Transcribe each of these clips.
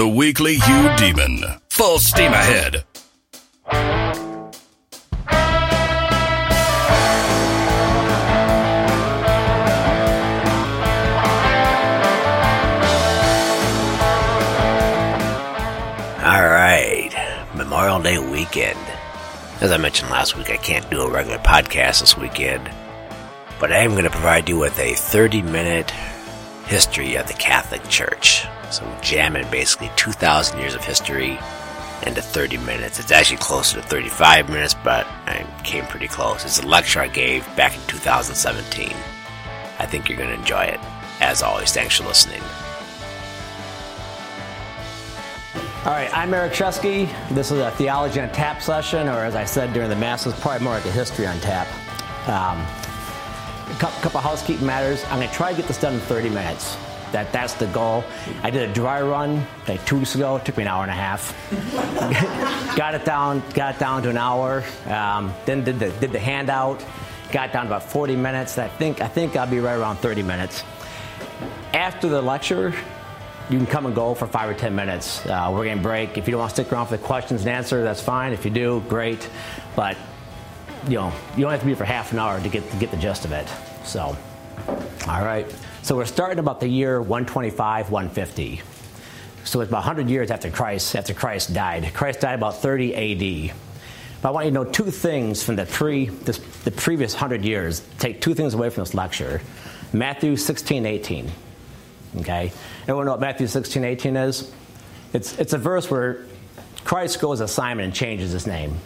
The Weekly Hugh Demon. Full steam ahead. All right, Memorial Day weekend. As I mentioned last week, I can't do a regular podcast this weekend, but I am going to provide you with a 30 minute history of the Catholic Church. So, jamming basically 2,000 years of history into 30 minutes. It's actually closer to 35 minutes, but I came pretty close. It's a lecture I gave back in 2017. I think you're going to enjoy it. As always, thanks for listening. All right, I'm Eric Chesky. This is a Theology on Tap session, or as I said during the Masses, probably more like a History on Tap. Um, a couple, couple housekeeping matters. I'm to try to get this done in 30 minutes. That, that's the goal. I did a dry run like two weeks ago. It took me an hour and a half. got it down, got it down to an hour. Um, then did the did the handout. Got down to about 40 minutes. I think I think I'll be right around 30 minutes. After the lecture, you can come and go for five or 10 minutes. Uh, we're to break. If you don't want to stick around for the questions and answer, that's fine. If you do, great. But you know, you don't have to be for half an hour to get to get the gist of it. So, all right. So we're starting about the year 125, 150. So it's about 100 years after Christ after Christ died. Christ died about 30 A.D. But I want you to know two things from the pre this, the previous 100 years. Take two things away from this lecture. Matthew 16, 18. Okay? Everyone know what Matthew 16, 18 is? It's, it's a verse where Christ goes to Simon and changes his name.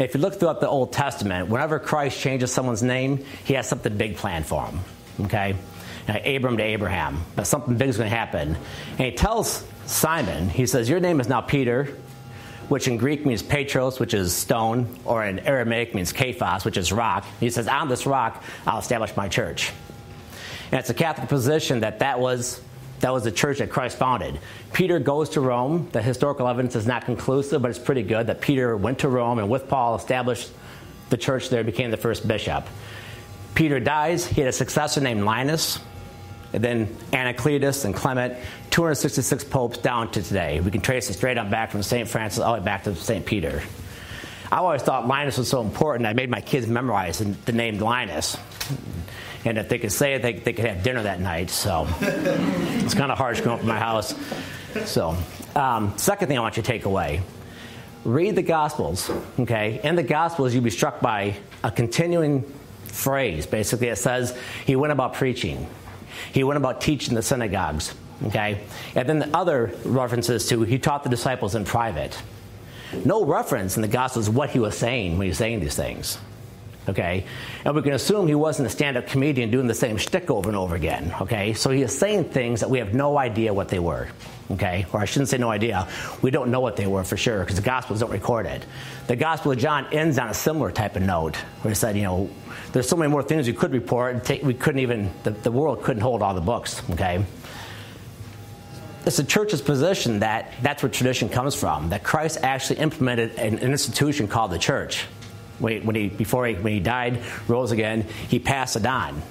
If you look throughout the Old Testament, whenever Christ changes someone's name, he has something big planned for him. Okay? Now, Abram to Abraham. But something big is going to happen. And he tells Simon, he says, Your name is now Peter, which in Greek means Petros, which is stone, or in Aramaic means Kephas, which is rock. He says, On this rock, I'll establish my church. And it's a Catholic position that that was, that was the church that Christ founded. Peter goes to Rome. The historical evidence is not conclusive, but it's pretty good that Peter went to Rome and with Paul established the church there, became the first bishop. Peter dies. He had a successor named Linus, and then Anacletus and Clement, 266 popes down to today. We can trace it straight on back from St. Francis all the way back to St. Peter. I always thought Linus was so important, I made my kids memorize the name Linus. And if they could say it, they, they could have dinner that night. So it's kind of harsh going up to my house. So, um, second thing I want you to take away read the Gospels, okay? In the Gospels, you'll be struck by a continuing phrase. Basically, it says he went about preaching, he went about teaching the synagogues, okay? And then the other references to he taught the disciples in private. No reference in the Gospels what he was saying when he was saying these things. Okay? And we can assume he wasn't a stand up comedian doing the same shtick over and over again. Okay? So he is saying things that we have no idea what they were. Okay? Or I shouldn't say no idea. We don't know what they were for sure because the Gospels don't record it. The Gospel of John ends on a similar type of note where he said, you know, there's so many more things we could report. We couldn't even, the, the world couldn't hold all the books. Okay? it's the church's position that that's where tradition comes from. That Christ actually implemented an, an institution called the church. When he, when he, before he, when he died, rose again, he passed it on.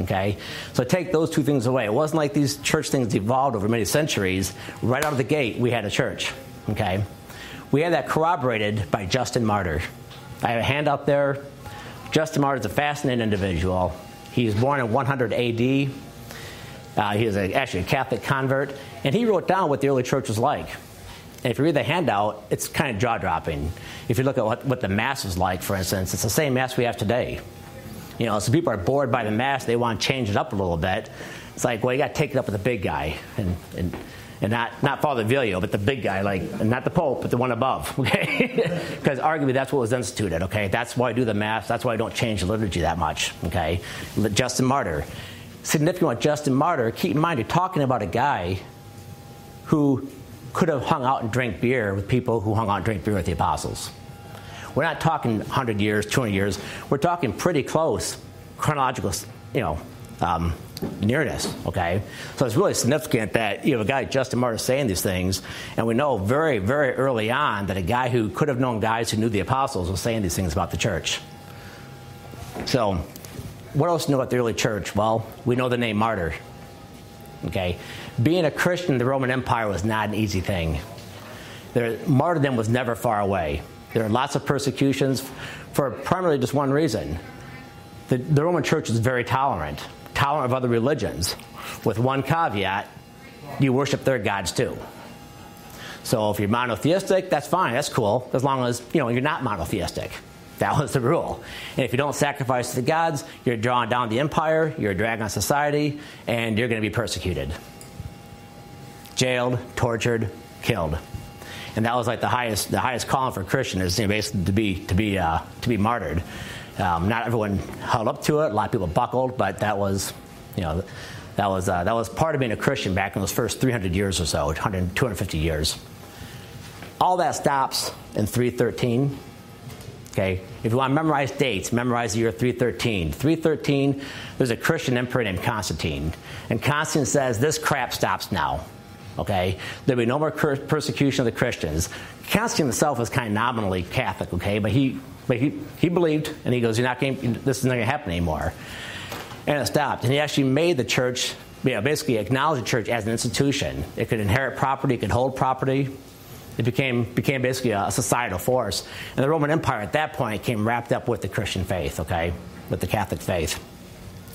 Okay, so take those two things away. It wasn't like these church things evolved over many centuries. Right out of the gate, we had a church. Okay, we had that corroborated by Justin Martyr. I have a hand up there. Justin Martyr is a fascinating individual. He was born in 100 AD. Uh, he was a, actually a Catholic convert, and he wrote down what the early church was like. And if you read the handout, it's kind of jaw dropping. If you look at what, what the Mass was like, for instance, it's the same Mass we have today. You know, so people are bored by the Mass, they want to change it up a little bit. It's like, well, you got to take it up with the big guy. And, and, and not, not Father Vilio, but the big guy, like, not the Pope, but the one above, okay? Because arguably that's what was instituted, okay? That's why I do the Mass, that's why I don't change the liturgy that much, okay? Justin Martyr significant with Justin Martyr, keep in mind you're talking about a guy who could have hung out and drank beer with people who hung out and drank beer with the apostles. We're not talking 100 years, 200 years. We're talking pretty close chronological, you know, um, nearness. Okay, so it's really significant that you have a guy Justin Martyr saying these things, and we know very, very early on that a guy who could have known guys who knew the apostles was saying these things about the church. So what else know about the early church? Well, we know the name martyr. Okay? Being a Christian in the Roman Empire was not an easy thing. There, martyrdom was never far away. There are lots of persecutions for primarily just one reason. The, the Roman Church is very tolerant, tolerant of other religions, with one caveat you worship their gods too. So if you're monotheistic, that's fine, that's cool, as long as you know you're not monotheistic. That was the rule. And if you don't sacrifice to the gods, you're drawing down the empire, you're a drag on society, and you're going to be persecuted. Jailed, tortured, killed. And that was like the highest, the highest calling for Christian is you know, basically to be, to be, uh, to be martyred. Um, not everyone held up to it. A lot of people buckled, but that was, you know, that was, uh, that was part of being a Christian back in those first 300 years or so, 100, 250 years. All that stops in 313 Okay? If you want to memorize dates, memorize the year 313. 313, there's a Christian emperor named Constantine. And Constantine says, This crap stops now. Okay? There'll be no more persecution of the Christians. Constantine himself was kind of nominally Catholic, okay? But he, but he, he believed, and he goes, You're not going this is not going to happen anymore. And it stopped. And he actually made the church, you know, basically acknowledged the church as an institution. It could inherit property, it could hold property. It became, became basically a, societal force. And the Roman Empire at that point came wrapped up with the Christian faith, okay, with the Catholic faith.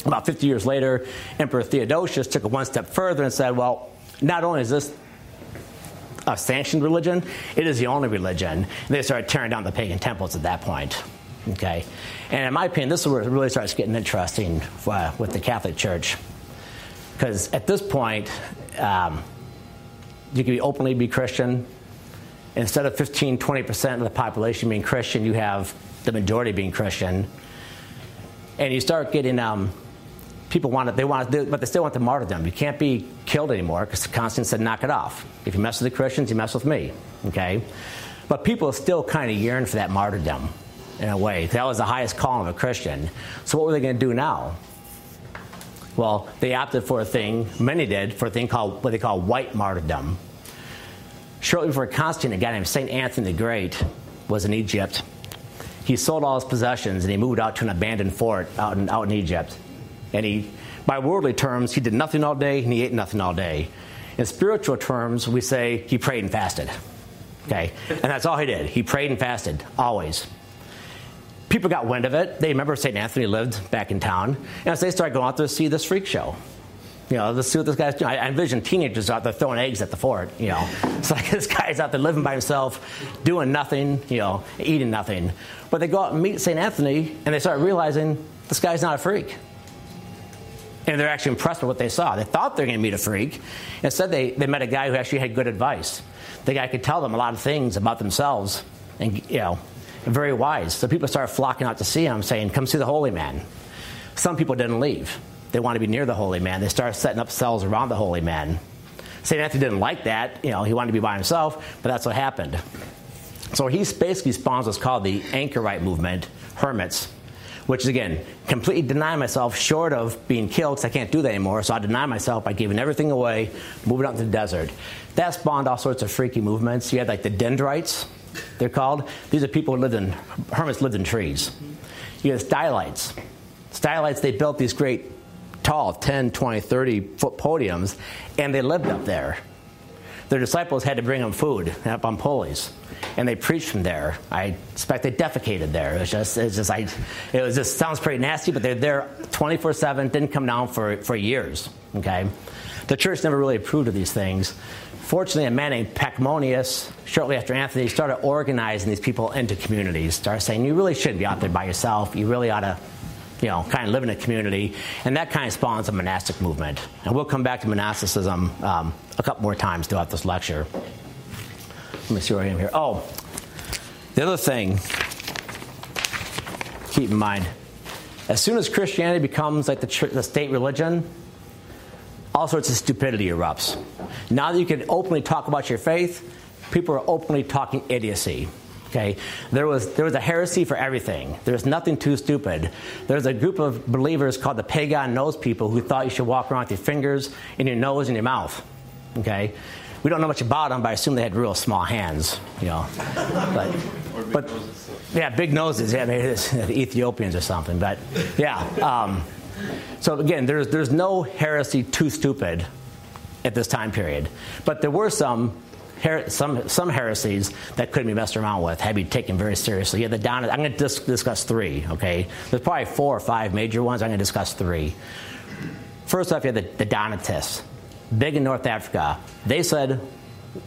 About 50 years later, Emperor Theodosius took it one step further and said, well, not only is this a sanctioned religion, it is the only religion. And they started tearing down the pagan temples at that point. Okay? And in my opinion, this is where it really starts getting interesting uh, with the Catholic Church. Because at this point, um, you can openly be Christian, instead of 15, 20% of the population being Christian, you have the majority being Christian. And you start getting um, people want it, they want it, but they still want the martyrdom. You can't be killed anymore because Constantine said, knock it off. If you mess with the Christians, you mess with me. Okay? But people still kind of yearn for that martyrdom in a way. That was the highest calling of a Christian. So what were they going to do now? Well, they opted for a thing, many did, for a thing called what they call white martyrdom Shortly before Constantine, a guy named St. Anthony the Great was in Egypt. He sold all his possessions and he moved out to an abandoned fort out in, out in Egypt. And he, by worldly terms, he did nothing all day and he ate nothing all day. In spiritual terms, we say he prayed and fasted. Okay? And that's all he did. He prayed and fasted, always. People got wind of it. They remember St. Anthony lived back in town. And so they started going out to see this freak show. You know, let's see what this guy's doing. I, envision teenagers out there throwing eggs at the fort. You know, it's like this guy's out there living by himself, doing nothing. You know, eating nothing. But they go out and meet St. Anthony, and they start realizing this guy's not a freak. And they're actually impressed with what they saw. They thought they're going to meet a freak. Instead, they, they met a guy who actually had good advice. The guy could tell them a lot of things about themselves, and you know, very wise. So people started flocking out to see him, saying, "Come see the holy man." Some people didn't leave. They want to be near the holy man. They start setting up cells around the holy man. St. Anthony didn't like that. You know, he wanted to be by himself, but that's what happened. So he basically spawns what's called the anchorite movement, hermits, which is again completely deny myself short of being killed because I can't do that anymore. So I deny myself by giving everything away, moving out to the desert. That spawned all sorts of freaky movements. You had like the dendrites, they're called. These are people who lived in hermits lived in trees. You had stylites. Stylites, they built these great tall 10, 20, 30 foot podiums, and they lived up there. Their disciples had to bring them food up on pulleys, and they preached from there. I expect they defecated there. It was just, it was just, I, it was just sounds pretty nasty, but they're there 24 7, didn't come down for, for years. Okay? The church never really approved of these things. Fortunately, a man named Pachomius, shortly after Anthony, started organizing these people into communities. Started saying, you really shouldn't be out there by yourself. You really ought to you know, kind of live in a community, and that kind of spawns a monastic movement. And we'll come back to monasticism um, a couple more times throughout this lecture. Let me see where I am here. Oh, the other thing, keep in mind, as soon as Christianity becomes like the, church, the state religion, all sorts of stupidity erupts. Now that you can openly talk about your faith, people are openly talking idiocy. Okay, there was there was a heresy for everything. There's nothing too stupid. There's a group of believers called the pagan nose people who thought you should walk around with your fingers in your nose and your mouth. Okay, we don't know much about them, but I assume they had real small hands. You know, but but yeah, big noses. Yeah, maybe it's the Ethiopians or something. But yeah. Um, so again, there's there's no heresy too stupid at this time period. But there were some her- some some heresies that couldn't be messed around with, had to be taken very seriously. Yeah, the Don. I'm going to dis- discuss three. Okay, there's probably four or five major ones. I'm going to discuss three. First off, you have the, the Donatists, big in North Africa. They said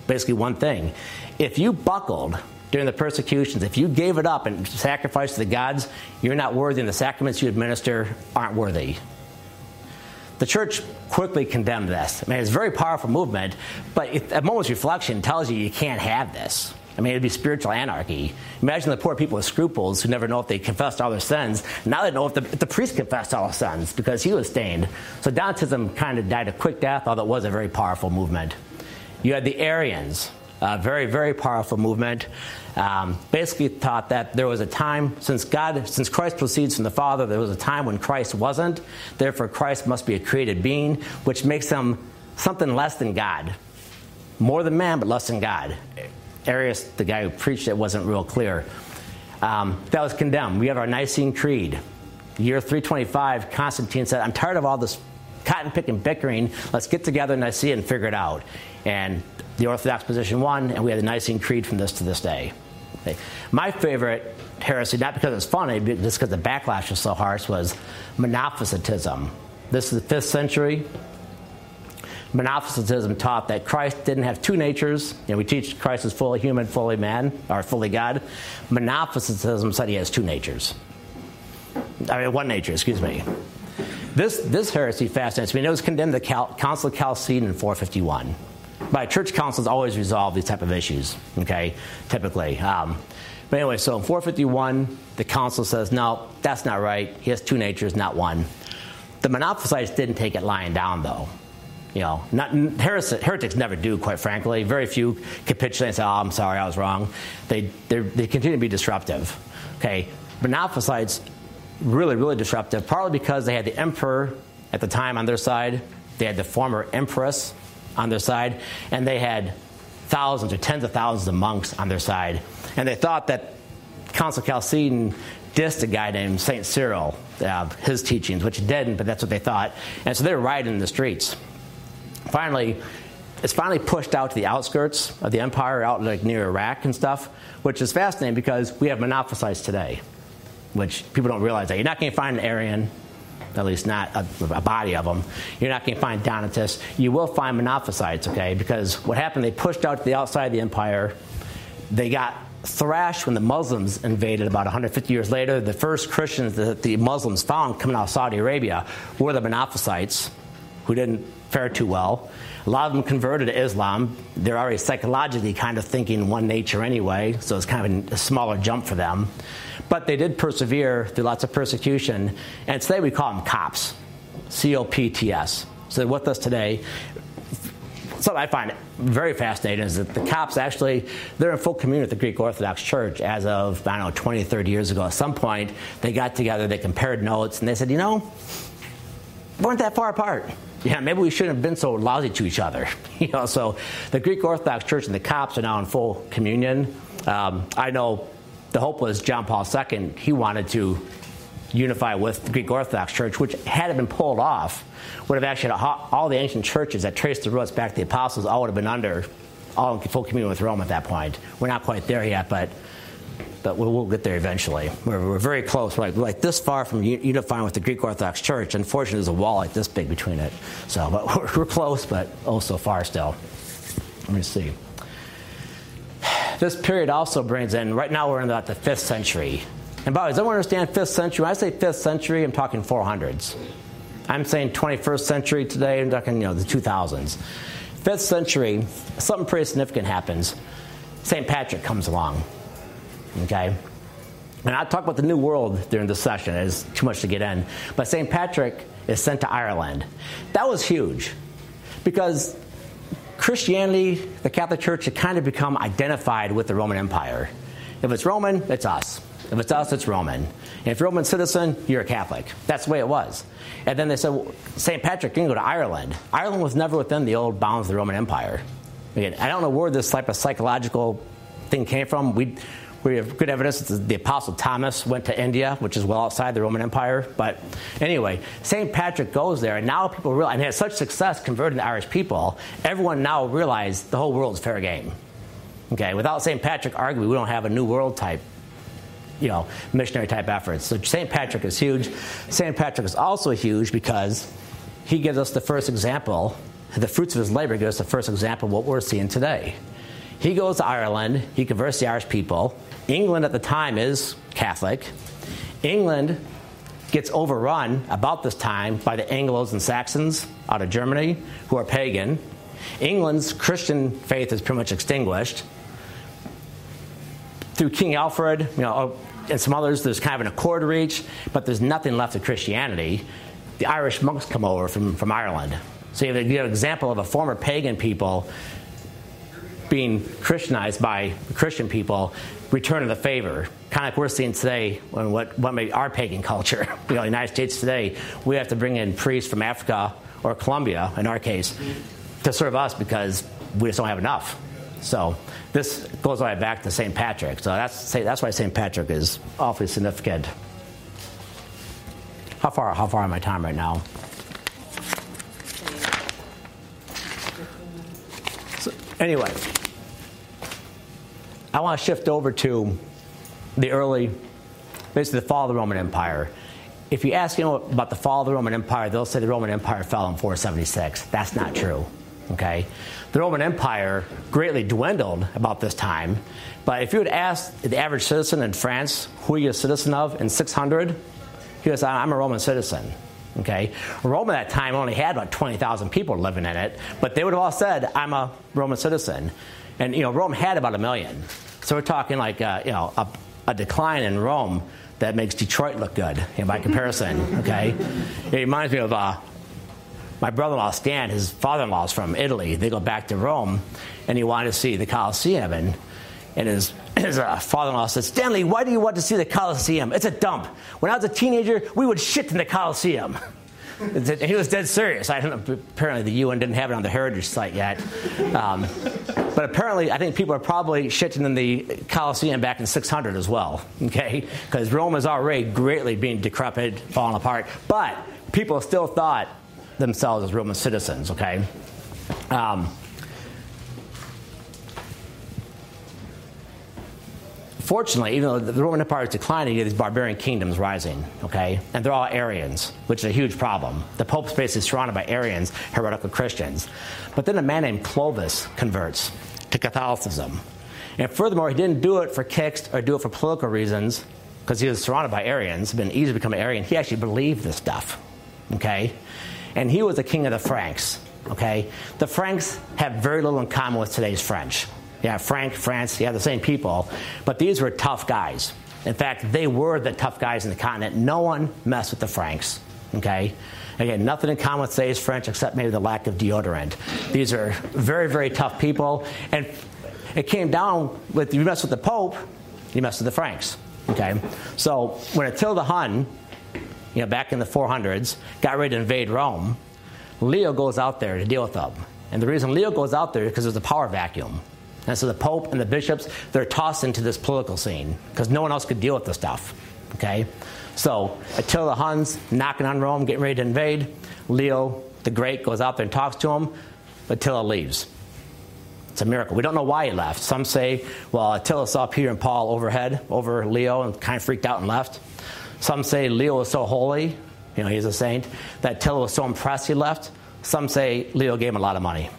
basically one thing: if you buckled during the persecutions, if you gave it up and sacrificed to the gods, you're not worthy, and the sacraments you administer aren't worthy. The church quickly condemned this. I mean, it's a very powerful movement, but if, a moment's reflection tells you you can't have this. I mean, it'd be spiritual anarchy. Imagine the poor people with scruples who never know if they confessed all their sins. Now they know if the, if the priest confessed all his sins because he was stained. So Donatism kind of died a quick death, although it was a very powerful movement. You had the Arians, a very, very powerful movement. Um, basically taught that there was a time since God, since Christ proceeds from the Father, there was a time when Christ wasn't. Therefore, Christ must be a created being, which makes him something less than God, more than man, but less than God. Arius, the guy who preached it, wasn't real clear. Um, that was condemned. We have our Nicene Creed. Year 325, Constantine said, I'm tired of all this cotton picking bickering. Let's get together Nicaea and figure it out. And the Orthodox position won, and we have the Nicene Creed from this to this day. Okay. My favorite heresy, not because it's funny, but just because the backlash was so harsh, was Monophysitism. This is the fifth century. Monophysitism taught that Christ didn't have two natures. You know, we teach Christ is fully human, fully man, or fully God. Monophysitism said he has two natures. I mean, one nature, excuse me. This, this heresy fascinates me. it was condemned at the Cal- Council of Chalcedon in 451. By church councils always resolve these type of issues, okay, typically. Um, but anyway, so in 451, the council says, no, that's not right. He has two natures, not one. The Monophysites didn't take it lying down, though. You know, not, heretics never do, quite frankly. Very few capitulate and say, oh, I'm sorry, I was wrong. They, they continue to be disruptive. Okay, Monophysites, really, really disruptive, partly because they had the emperor at the time on their side. They had the former empress on their side, and they had thousands or tens of thousands of monks on their side. And they thought that Council Chalcedon dissed a guy named St. Cyril, uh, his teachings, which he didn't, but that's what they thought. And so they were rioting in the streets finally, it's finally pushed out to the outskirts of the empire, out like near Iraq and stuff, which is fascinating because we have Monophysites today, which people don't realize that. You're not going to find an Arian, at least not a, a body of them. You're not going to find Donatists. You will find Monophysites, okay? Because what happened, they pushed out to the outside of the empire. They got thrashed when the Muslims invaded about 150 years later. The first Christians that the Muslims found coming out of Saudi Arabia were the Monophysites, who didn't fare too well. A lot of them converted to Islam. They're already psychologically kind of thinking one nature anyway, so it's kind of a smaller jump for them. But they did persevere through lots of persecution, and today we call them Copts, C O P T S. So they're with us today. Something I find very fascinating is that the Copts actually, they're in full communion with the Greek Orthodox Church as of, I don't know, 20, 30 years ago. At some point, they got together, they compared notes, and they said, you know, weren't that far apart yeah, maybe we shouldn't have been so lousy to each other. You know, so the Greek Orthodox Church and the Copts are now in full communion. Um, I know the hope was John Paul II. He wanted to unify with the Greek Orthodox Church, which had it been pulled off, would have actually all the ancient churches that trace the roots back to the apostles all would have been under all in full communion with Rome at that point. We're not quite there yet, but but we'll, we'll get there eventually. We're, we're very close. We're like, like, this far from unifying with the Greek Orthodox Church. Unfortunately, there's a wall like this big between it. So, but we're, we're close, but oh so far still. Let me see. This period also brings in, right now we're in about the 5th century. And by the way, does everyone understand 5th century? When I say 5th century, I'm talking 400s. I'm saying 21st century today, I'm talking, you know, the 2000s. 5th century, something pretty significant happens. St. Patrick comes along. Okay? And I'll talk about the New World during this session. It's too much to get in. But St. Patrick is sent to Ireland. That was huge because Christianity, the Catholic Church, had kind of become identified with the Roman Empire. If it's Roman, it's us. If it's us, it's Roman. And if you're a Roman citizen, you're a Catholic. That's the way it was. And then they said, well, St. Patrick didn't go to Ireland. Ireland was never within the old bounds of the Roman Empire. Again, I don't know where this type of psychological thing came from. We we have good evidence that the Apostle Thomas went to India, which is well outside the Roman Empire. But anyway, St. Patrick goes there, and now people realize, and he had such success converting the Irish people, everyone now realized the whole world is fair game. Okay, without St. Patrick, arguably, we don't have a New World type you know, missionary type efforts. So St. Patrick is huge. St. Patrick is also huge because he gives us the first example, the fruits of his labor give us the first example of what we're seeing today. He goes to Ireland, he converts the Irish people. England at the time is Catholic. England gets overrun about this time by the Anglos and Saxons out of Germany who are pagan. England's Christian faith is pretty much extinguished. Through King Alfred, you know, oh, and some others, there's kind of an accord reached, but there's nothing left of Christianity. The Irish monks come over from, from Ireland. So you have, you have an example of a former pagan people being Christianized by Christian people, returning the favor. Kind of like we're seeing today when what, what may our pagan culture. You know, the United States today, we have to bring in priests from Africa or Colombia, in our case, to serve us because we just don't have enough. So this goes all the way back to St. Patrick. So that's, that's why St. Patrick is awfully significant. How far, how far am I time right now? Anyway, I want to shift over to the early, basically the fall of the Roman Empire. If you ask anyone about the fall of the Roman Empire, they'll say the Roman Empire fell in 476. That's not true. Okay? The Roman Empire greatly dwindled about this time, but if you would ask the average citizen in France, who are you a citizen of in 600? He goes, I'm a Roman citizen. Okay? Rome at that time only had about 20,000 people living in it, but they would have all said, I'm a Roman citizen. And, you know, Rome had about a million. So we're talking like, uh, you know, a, a, decline in Rome that makes Detroit look good you know, by comparison, okay? It reminds me of uh, my brother-in-law Stan, his father-in-law is from Italy. They go back to Rome, and he wanted to see the Colosseum. And, and his, his uh, father-in-law said, Stanley, why do you want to see the Colosseum? It's a dump. When I was a teenager, we would shit in the Colosseum. He was dead serious. I don't know, apparently the UN didn't have it on the heritage site yet. Um, but apparently, I think people are probably shitting in the Colosseum back in 600 as well, okay? Because Rome is already greatly being decrepit, falling apart. But people still thought themselves as Roman citizens, okay? Um, fortunately, even though the Roman Empire is declining, you have these barbarian kingdoms rising, okay? And they're all Arians, which is a huge problem. The Pope's basically surrounded by Arians, heretical Christians. But then a man named Clovis converts to Catholicism. And furthermore, he didn't do it for kicks or do it for political reasons, because he was surrounded by Arians, been easy to become an Arian. He actually believed this stuff, okay? and he was the king of the Franks. Okay, the Franks have very little in common with today's French. Yeah, Frank, France, yeah, the same people, but these were tough guys. In fact, they were the tough guys in the continent. No one messed with the Franks. Okay, again, nothing in common with today's French except maybe the lack of deodorant. These are very, very tough people, and it came down with you mess with the Pope, you mess with the Franks. Okay, so when Attila the Hun you know, back in the 400s, got ready to invade Rome, Leo goes out there to deal with them. And the reason Leo goes out there is because there's a power vacuum. And so the Pope and the bishops, they're tossed into this political scene because no one else could deal with the stuff. Okay? So Attila the Hun's knocking on Rome, getting ready to invade. Leo the Great goes out there and talks to him. Attila leaves. It's a miracle. We don't know why he left. Some say, well, Attila saw Peter and Paul overhead over Leo and kind of freaked out and left. Some say Leo was so holy, you know, he's a saint, that Attila was so impressed he left. Some say Leo gave him a lot of money.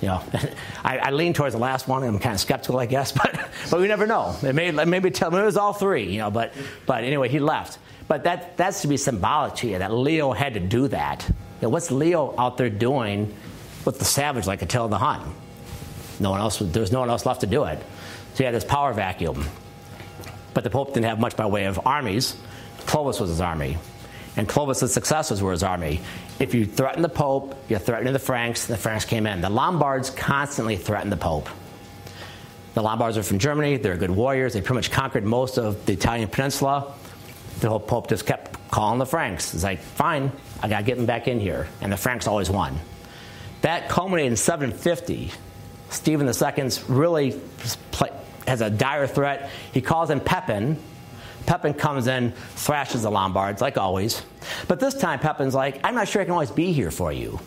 You know, I, I lean towards the last one. I'm kind of skeptical, I guess, but but we never know. It may maybe tell me it was all three. You know, but but anyway, he left. But that that's to be symbolic to you that Leo had to do that. You know, what's Leo out there doing with the savage like Attila the Hun? No one else. There was no one else left to do it. So he had this power vacuum. But the Pope didn't have much by way of armies. Clovis was his army. And Clovis' successors were his army. If you threaten the Pope, you're threatening the Franks, the Franks came in. The Lombards constantly threatened the Pope. The Lombards are from Germany, they're good warriors, they pretty much conquered most of the Italian peninsula. The Pope just kept calling the Franks. It's like, fine, I gotta get them back in here. And the Franks always won. That culminated in 750. Stephen II's really has a dire threat. He calls in Pepin. Pepin comes in, thrashes the Lombards, like always. But this time, Pepin's like, I'm not sure I can always be here for you.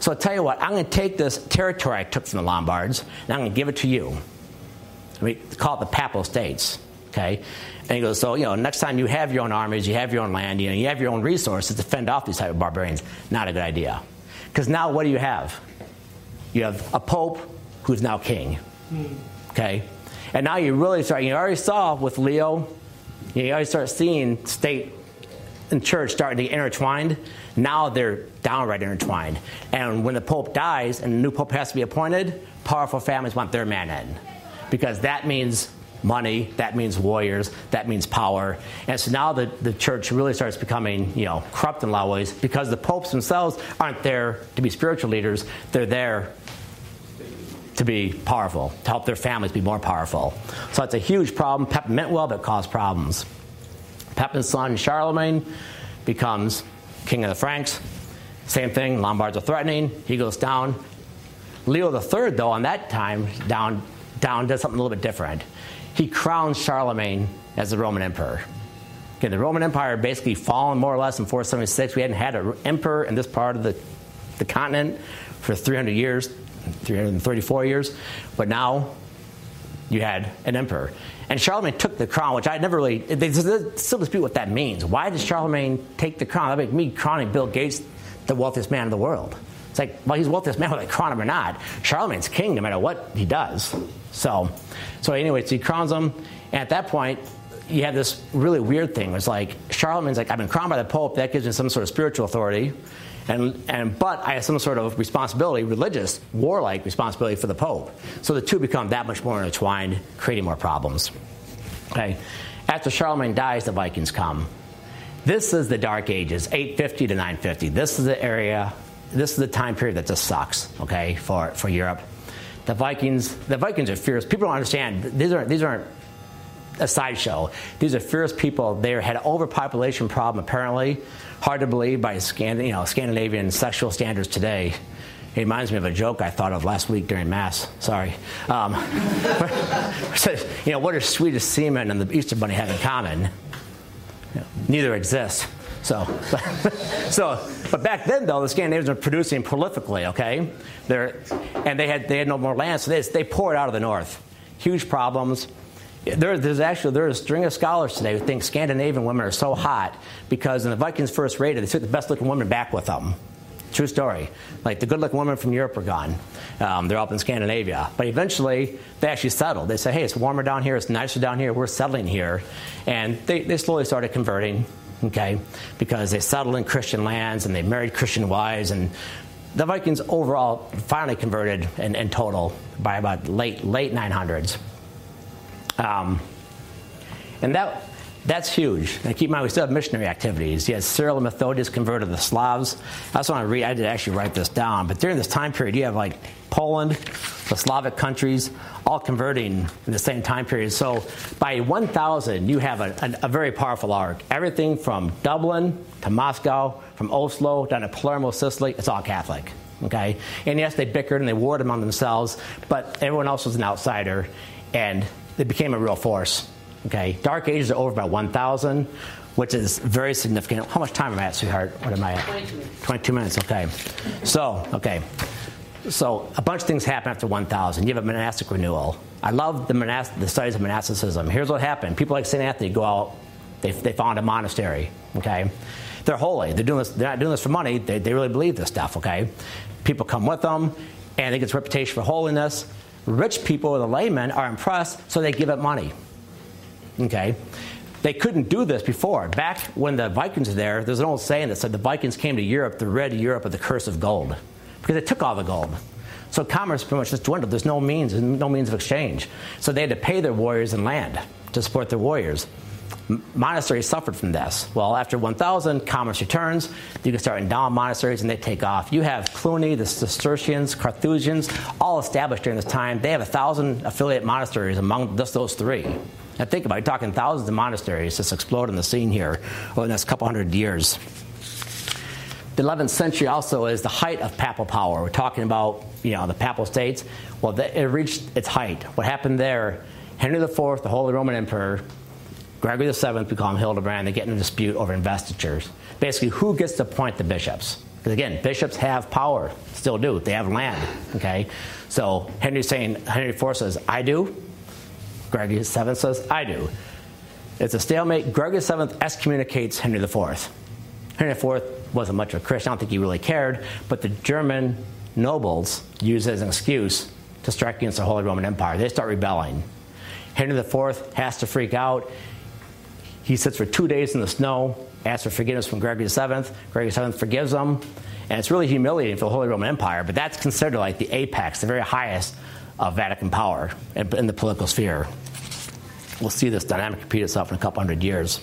So I'll tell you what, I'm going to take this territory I took from the Lombards, and I'm going to give it to you. We call it the Papal States. Okay? And he goes, so, you know, next time you have your own armies, you have your own land, you know, you have your own resources to fend off these type of barbarians. Not a good idea. Because now what do you have? You have a pope who's now king. Hmm. Okay? And now you really start, you already saw with Leo, you already start seeing state and church starting to get intertwined. Now they're downright intertwined. And when the pope dies and a new pope has to be appointed, powerful families want their man in. Because that means money, that means warriors, that means power. And so now the, the church really starts becoming, you know, corrupt in a lot of ways because the popes themselves aren't there to be spiritual leaders, they're there to be powerful, to help their families be more powerful. So it's a huge problem. Pepin meant well, but caused problems. Pepin's son, Charlemagne, becomes king of the Franks. Same thing, Lombards are threatening. He goes down. Leo III, though, on that time, down, down does something a little bit different. He crowns Charlemagne as the Roman emperor. Okay, the Roman Empire basically fallen more or less in 476. We hadn't had an emperor in this part of the, the continent for 300 years, 334 years, but now you had an emperor. And Charlemagne took the crown, which I never really, they still dispute what that means. Why did Charlemagne take the crown? That make me crowning Bill Gates the wealthiest man in the world. It's like, well, he's wealthiest man whether they crown him or not. Charlemagne's king no matter what he does. So, so anyway, so he crowns him. And at that point, you have this really weird thing. It's like Charlemagne's like, I've been crowned by the Pope. That gives me some sort of spiritual authority. And, and, but I have some sort of responsibility, religious, warlike responsibility for the Pope. So the two become that much more intertwined, creating more problems. Okay. After Charlemagne dies, the Vikings come. This is the Dark Ages, 850 to 950. This is the area, this is the time period that just sucks, okay, for, for Europe. The Vikings, the Vikings are fierce. People don't understand. These aren't, these aren't a sideshow. These are fierce people. They had an overpopulation problem, apparently. Hard to believe by you know, Scandinavian sexual standards today. It reminds me of a joke I thought of last week during Mass. Sorry. Um, you know, what do Swedish seamen and the Easter Bunny have in common? You know, neither exists. So, so, but back then though, the Scandinavians were producing prolifically. Okay, They're, and they had they had no more land, so they they poured out of the north. Huge problems. There, there's actually there's a string of scholars today who think Scandinavian women are so hot because when the Vikings first raided, they took the best looking women back with them. True story. Like the good looking women from Europe are gone. Um, they're up in Scandinavia. But eventually, they actually settled. They say, hey, it's warmer down here, it's nicer down here, we're settling here. And they, they slowly started converting, okay, because they settled in Christian lands and they married Christian wives. And the Vikings overall finally converted in, in total by about late, late 900s. Um, and that, that's huge. And keep in mind, we still have missionary activities. You had Cyril and Methodius converted the Slavs. I just want to read, I did actually write this down, but during this time period, you have like Poland, the Slavic countries, all converting in the same time period. So by 1000, you have a, a, a very powerful arc. Everything from Dublin to Moscow, from Oslo down to Palermo, Sicily, it's all Catholic. Okay? And yes, they bickered and they warred among themselves, but everyone else was an outsider, and they became a real force. Okay, Dark Ages are over about 1,000, which is very significant. How much time am I at, sweetheart? What am I at? 22 minutes. 22 minutes, okay. So, okay. So, a bunch of things happen after 1,000. You have a monastic renewal. I love the, monast- the studies of monasticism. Here's what happened people like St. Anthony go out, they, they found a monastery, okay? They're holy. They're, doing this, they're not doing this for money, they, they really believe this stuff, okay? People come with them, and they get this reputation for holiness. Rich people, or the laymen, are impressed, so they give it money. Okay? They couldn't do this before. Back when the Vikings were there, there's an old saying that said the Vikings came to Europe, the red Europe of the curse of gold, because they took all the gold. So commerce pretty much just dwindled. There's no means, no means of exchange. So they had to pay their warriors in land to support their warriors. Monasteries suffered from this. Well, after 1000, commerce returns. You can start endowing monasteries and they take off. You have Cluny, the Cistercians, Carthusians, all established during this time. They have a thousand affiliate monasteries among just those three. Now think about it, you're talking thousands of monasteries just explode in the scene here over the next couple hundred years. The 11th century also is the height of papal power. We're talking about, you know, the papal states. Well, it reached its height. What happened there Henry IV, the Holy Roman Emperor, Gregory VII, we call him Hildebrand, they get in a dispute over investitures. Basically, who gets to appoint the bishops? Because again, bishops have power, still do. They have land. Okay, so Henry's saying Henry IV says, "I do." Gregory VII says, "I do." It's a stalemate. Gregory VII excommunicates Henry IV. Henry IV wasn't much of a Christian. I don't think he really cared. But the German nobles use it as an excuse to strike against the Holy Roman Empire. They start rebelling. Henry IV has to freak out. He sits for two days in the snow, asks for forgiveness from Gregory VII. Gregory VII forgives him. And it's really humiliating for the Holy Roman Empire, but that's considered like the apex, the very highest of Vatican power in the political sphere. We'll see this dynamic repeat itself in a couple hundred years.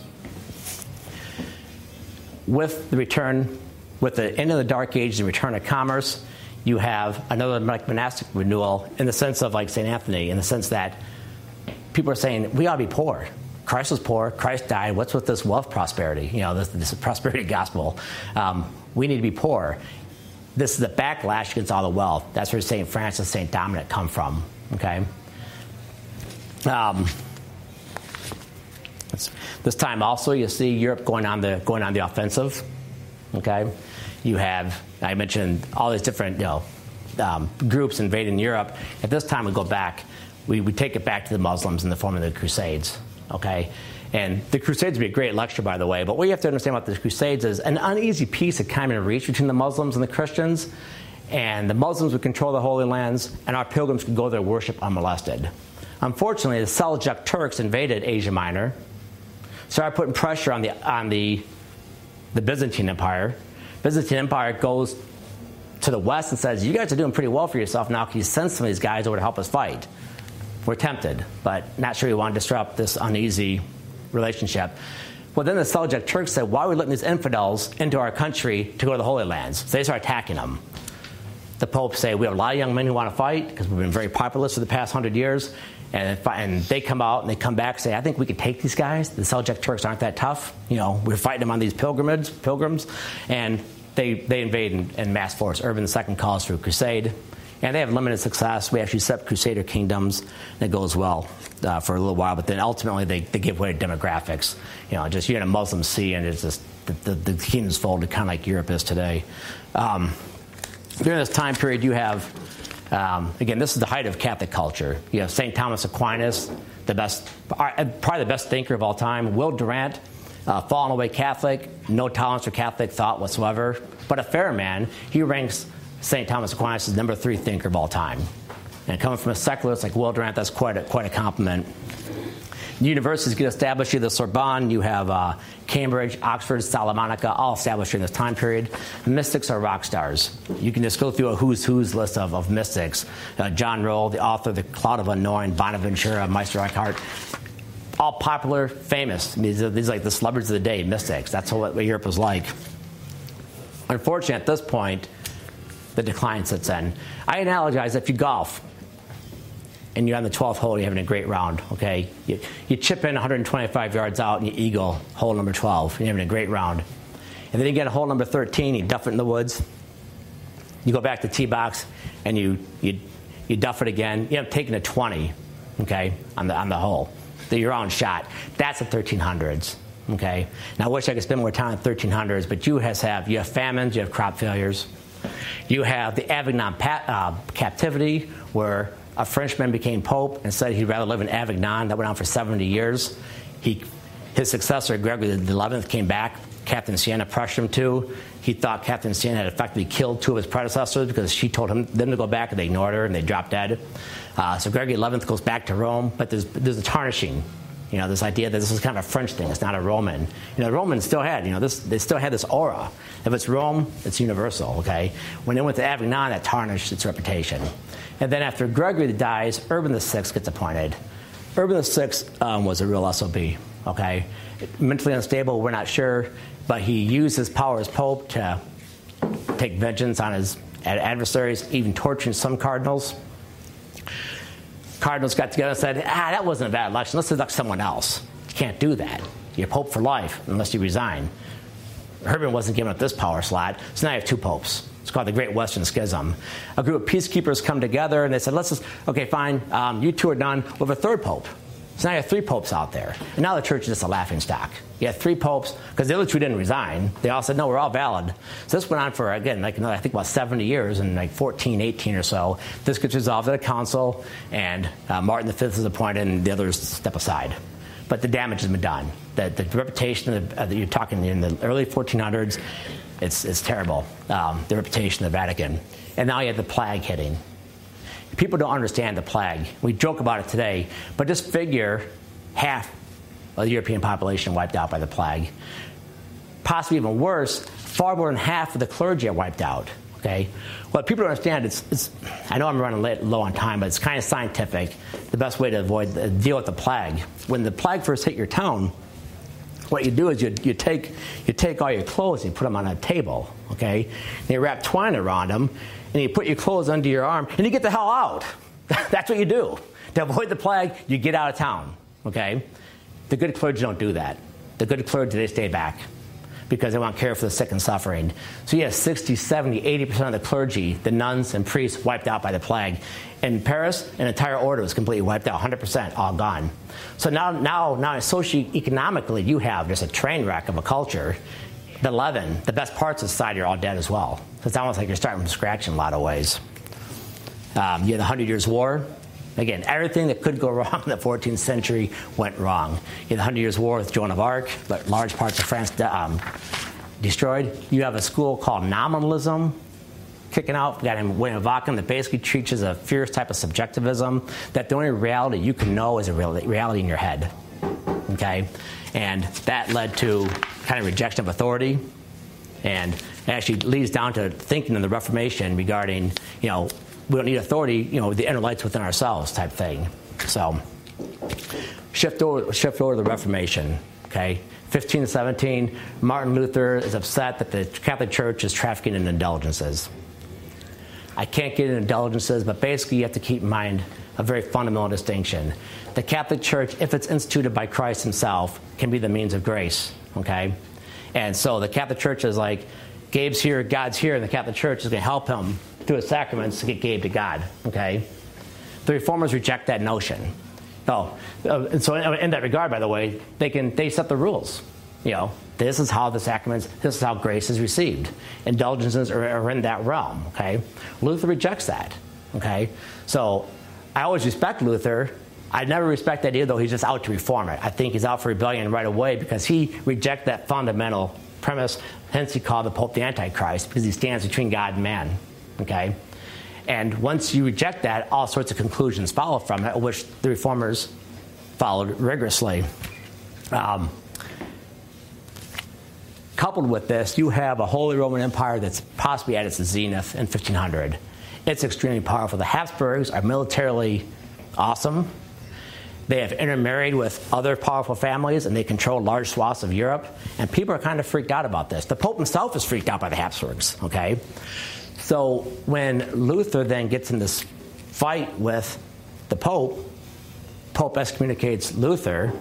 With the return, with the end of the Dark Ages and return of commerce, you have another monastic renewal in the sense of like St. Anthony, in the sense that people are saying we ought to be poor. Christ was poor. Christ died. What's with this wealth prosperity? You know, this, this prosperity gospel. Um, we need to be poor. This is a backlash against all the wealth. That's where St. Francis, St. Dominic come from. Okay. Um, this time also, you see Europe going on the going on the offensive. Okay, you have I mentioned all these different you know um, groups invading Europe. At this time, we go back. We, we take it back to the Muslims in the form of the Crusades. Okay, and the Crusades would be a great lecture, by the way. But what you have to understand about the Crusades is an uneasy peace had kind of reached between the Muslims and the Christians. And the Muslims would control the Holy Lands, and our pilgrims could go there worship unmolested. Unfortunately, the Seljuk Turks invaded Asia Minor, started putting pressure on the on the the Byzantine Empire. Byzantine Empire goes to the west and says, "You guys are doing pretty well for yourself now. Can you send some of these guys over to help us fight?" We're tempted, but not sure we want to disrupt this uneasy relationship. Well, then the Seljuk Turks said, "Why are we letting these infidels into our country to go to the Holy Lands?" So they start attacking them. The Pope say, "We have a lot of young men who want to fight because we've been very populous for the past hundred years." And, and they come out and they come back and say, I think we could take these guys. The Seljuk Turks aren't that tough. You know, we're fighting them on these pilgrimages, pilgrims. And they, they invade in, in mass force. Urban II calls for a crusade. And they have limited success. We actually set up Crusader kingdoms. And it goes well uh, for a little while. But then ultimately they, they give way to demographics. You know, just you're in a Muslim sea and it's just the, the, the kingdom's folded kind of like Europe is today. Um, during this time period, you have um, again, this is the height of Catholic culture. You have St. Thomas Aquinas, the best, uh, probably the best thinker of all time. Will Durant, uh, fallen away Catholic, no tolerance for Catholic thought whatsoever, but a fair man. He ranks St. Thomas Aquinas as number three thinker of all time. And coming from a secularist like Will Durant, that's quite a, quite a compliment. Universities get established, you the Sorbonne, you have uh, Cambridge, Oxford, Salamanca, all established during this time period. Mystics are rock stars. You can just go through a who's who's list of, of mystics. Uh, John Roll, the author of The Cloud of Unknowing, Bonaventura, Meister Eckhart, all popular, famous. These are, these are like the celebrities of the day, mystics. That's what, what Europe was like. Unfortunately, at this point, the decline sets in. I analogize if you golf, and you're on the 12th hole, you're having a great round, okay? You, you chip in 125 yards out and you eagle hole number 12, you're having a great round. And then you get a hole number 13, you duff it in the woods. You go back to tee box and you, you, you duff it again. You have taking a 20, okay, on the, on the hole. The your own shot. That's the 1300s. Okay. Now I wish I could spend more time on 1300s, but you has have you have famines, you have crop failures, you have the Avignon pat, uh, captivity, where a Frenchman became pope and said he'd rather live in Avignon. That went on for 70 years. He, his successor, Gregory XI, came back. Catherine Siena pressured him to. He thought Catherine Siena had effectively killed two of his predecessors because she told him them to go back and they ignored her and they dropped dead. Uh, so Gregory XI goes back to Rome, but there's, there's a tarnishing. You know, this idea that this is kind of a French thing, it's not a Roman. You know, the Romans still had, you know, this, they still had this aura. If it's Rome, it's universal, okay? When they went to Avignon, that tarnished its reputation. And then after Gregory dies, Urban VI gets appointed. Urban VI um, was a real SOB, okay? Mentally unstable, we're not sure, but he used his power as Pope to take vengeance on his adversaries, even torturing some cardinals. Cardinals got together and said, ah, that wasn't a bad election. Let's elect someone else. You can't do that. You're Pope for life unless you resign. Urban wasn't given up this power slot, so now you have two popes. It's called the Great Western Schism. A group of peacekeepers come together and they said, let's just, okay, fine, um, you two are done. We'll have a third pope. So now you have three popes out there. And now the church is just a laughing stock. You had three popes, because the other two didn't resign. They all said, no, we're all valid. So this went on for, again, like I think about 70 years, and like 14, 18 or so. This gets resolved at a council, and uh, Martin V is appointed, and the others step aside. But the damage has been done. The, the reputation that you're talking in the early 1400s, it's, it's terrible. Um, the reputation of the Vatican. And now you have the plague hitting. People don't understand the plague. We joke about it today, but just figure half of the European population wiped out by the plague. Possibly even worse, far more than half of the clergy are wiped out. Okay, what people don't understand it's, it's I know I'm running low on time, but it's kind of scientific. The best way to avoid uh, deal with the plague. When the plague first hit your town, what you do is you, you take you take all your clothes and you put them on a table. Okay, and you wrap twine around them, and you put your clothes under your arm, and you get the hell out. That's what you do. To avoid the plague, you get out of town. Okay? The good clergy don't do that. The good clergy, they stay back because they want care for the sick and suffering. So you have 60, 70, 80% of the clergy, the nuns and priests, wiped out by the plague. In Paris, an entire order was completely wiped out, 100% all gone. So now, now, now socioeconomically, you have just a train wreck of a culture. The 11, the best parts of society are all dead as well. So it's almost like you're starting from scratch in a lot of ways. Um, you had the Hundred Years' War. Again, everything that could go wrong in the 14th century went wrong. Had the Hundred Years' War with Joan of Arc, but large parts of France um, destroyed. You have a school called nominalism kicking out. We got him, William Ockham, that basically teaches a fierce type of subjectivism that the only reality you can know is a reality in your head. Okay? And that led to kind of rejection of authority and actually leads down to thinking in the Reformation regarding, you know, we don't need authority, you know, the inner lights within ourselves type thing. So shift over, shift over to the Reformation, okay? 15 to 17, Martin Luther is upset that the Catholic Church is trafficking in indulgences. I can't get indulgences, but basically you have to keep in mind a very fundamental distinction. The Catholic Church, if it's instituted by Christ Himself, can be the means of grace, okay? And so the Catholic Church is like, Gabe's here, God's here, and the Catholic Church is going to help him through his sacraments to get Gabe to God. Okay? The reformers reject that notion. Oh, uh, so in, in that regard, by the way, they can they set the rules. You know, this is how the sacraments, this is how grace is received. Indulgences are, are in that realm. Okay, Luther rejects that. Okay, so I always respect Luther I never respect that either, though he's just out to reform it. I think he's out for rebellion right away because he rejects that fundamental premise. Hence, he called the Pope the Antichrist because he stands between God and man. Okay? And once you reject that, all sorts of conclusions follow from it, which the reformers followed rigorously. Um, coupled with this, you have a Holy Roman Empire that's possibly at its zenith in 1500. It's extremely powerful. The Habsburgs are militarily awesome. They have intermarried with other powerful families and they control large swaths of Europe. And people are kind of freaked out about this. The Pope himself is freaked out by the Habsburgs, okay? So when Luther then gets in this fight with the Pope, Pope excommunicates Luther.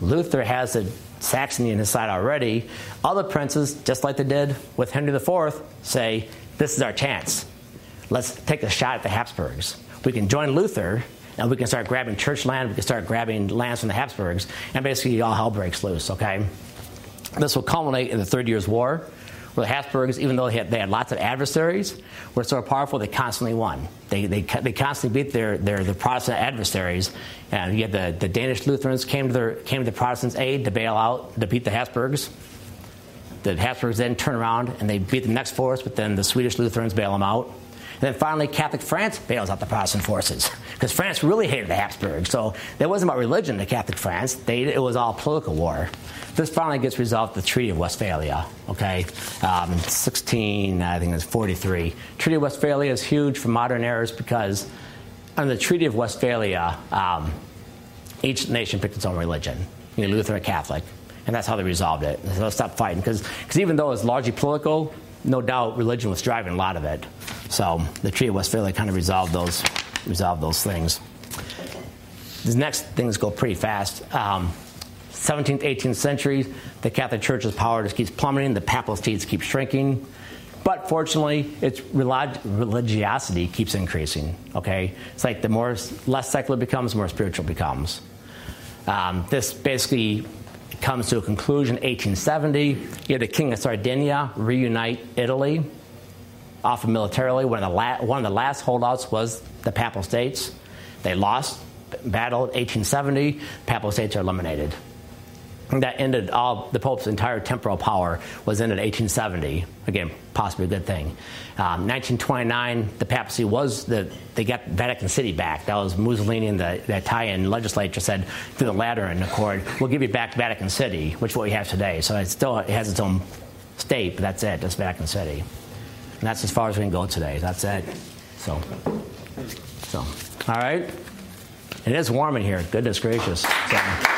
Luther has a Saxony in his side already. Other princes, just like they did with Henry IV, say, This is our chance. Let's take a shot at the Habsburgs. We can join Luther and we can start grabbing church land, we can start grabbing lands from the Habsburgs, and basically all hell breaks loose, okay? This will culminate in the Thirty Years' War, where the Habsburgs, even though they had, they had lots of adversaries, were so powerful they constantly won. They, they, they constantly beat their, their, their Protestant adversaries. And you had the, the Danish Lutherans came to, their, came to the Protestants' aid to bail out, to beat the Habsburgs. The Habsburgs then turn around and they beat the next force, but then the Swedish Lutherans bail them out. And then finally, Catholic France bails out the Protestant forces because France really hated the Habsburgs. So it wasn't about religion in Catholic France, they, it was all political war. This finally gets resolved the Treaty of Westphalia, okay? Um, 16, I think it's 43. Treaty of Westphalia is huge for modern eras because under the Treaty of Westphalia, um, each nation picked its own religion. You know, Lutheran Catholic. And that's how they resolved it. So stop fighting. Because even though it's largely political, no doubt religion was driving a lot of it. So the Treaty of Westphalia kind of resolved those, resolved those things. The next things go pretty fast. Um, 17th, 18th centuries, the Catholic Church's power just keeps plummeting, the papal states keep shrinking. But fortunately, its religiosity keeps increasing. Okay, it's like the more less secular becomes, the more spiritual becomes. Um, this basically comes to a conclusion 1870. You had the King of Sardinia reunite Italy, often militarily. One of, the la- one of the last holdouts was the Papal States. They lost battle 1870. Papal States are eliminated. That ended all the Pope's entire temporal power was ended in 1870. Again, possibly a good thing. Um, 1929, the papacy was the they got Vatican City back. That was Mussolini and the, the Italian legislature said through the Lateran Accord, we'll give you back Vatican City, which is what we have today. So it still has its own state, but that's it. That's Vatican City, and that's as far as we can go today. That's it. So, so all right. It is warm in here. Goodness gracious. So,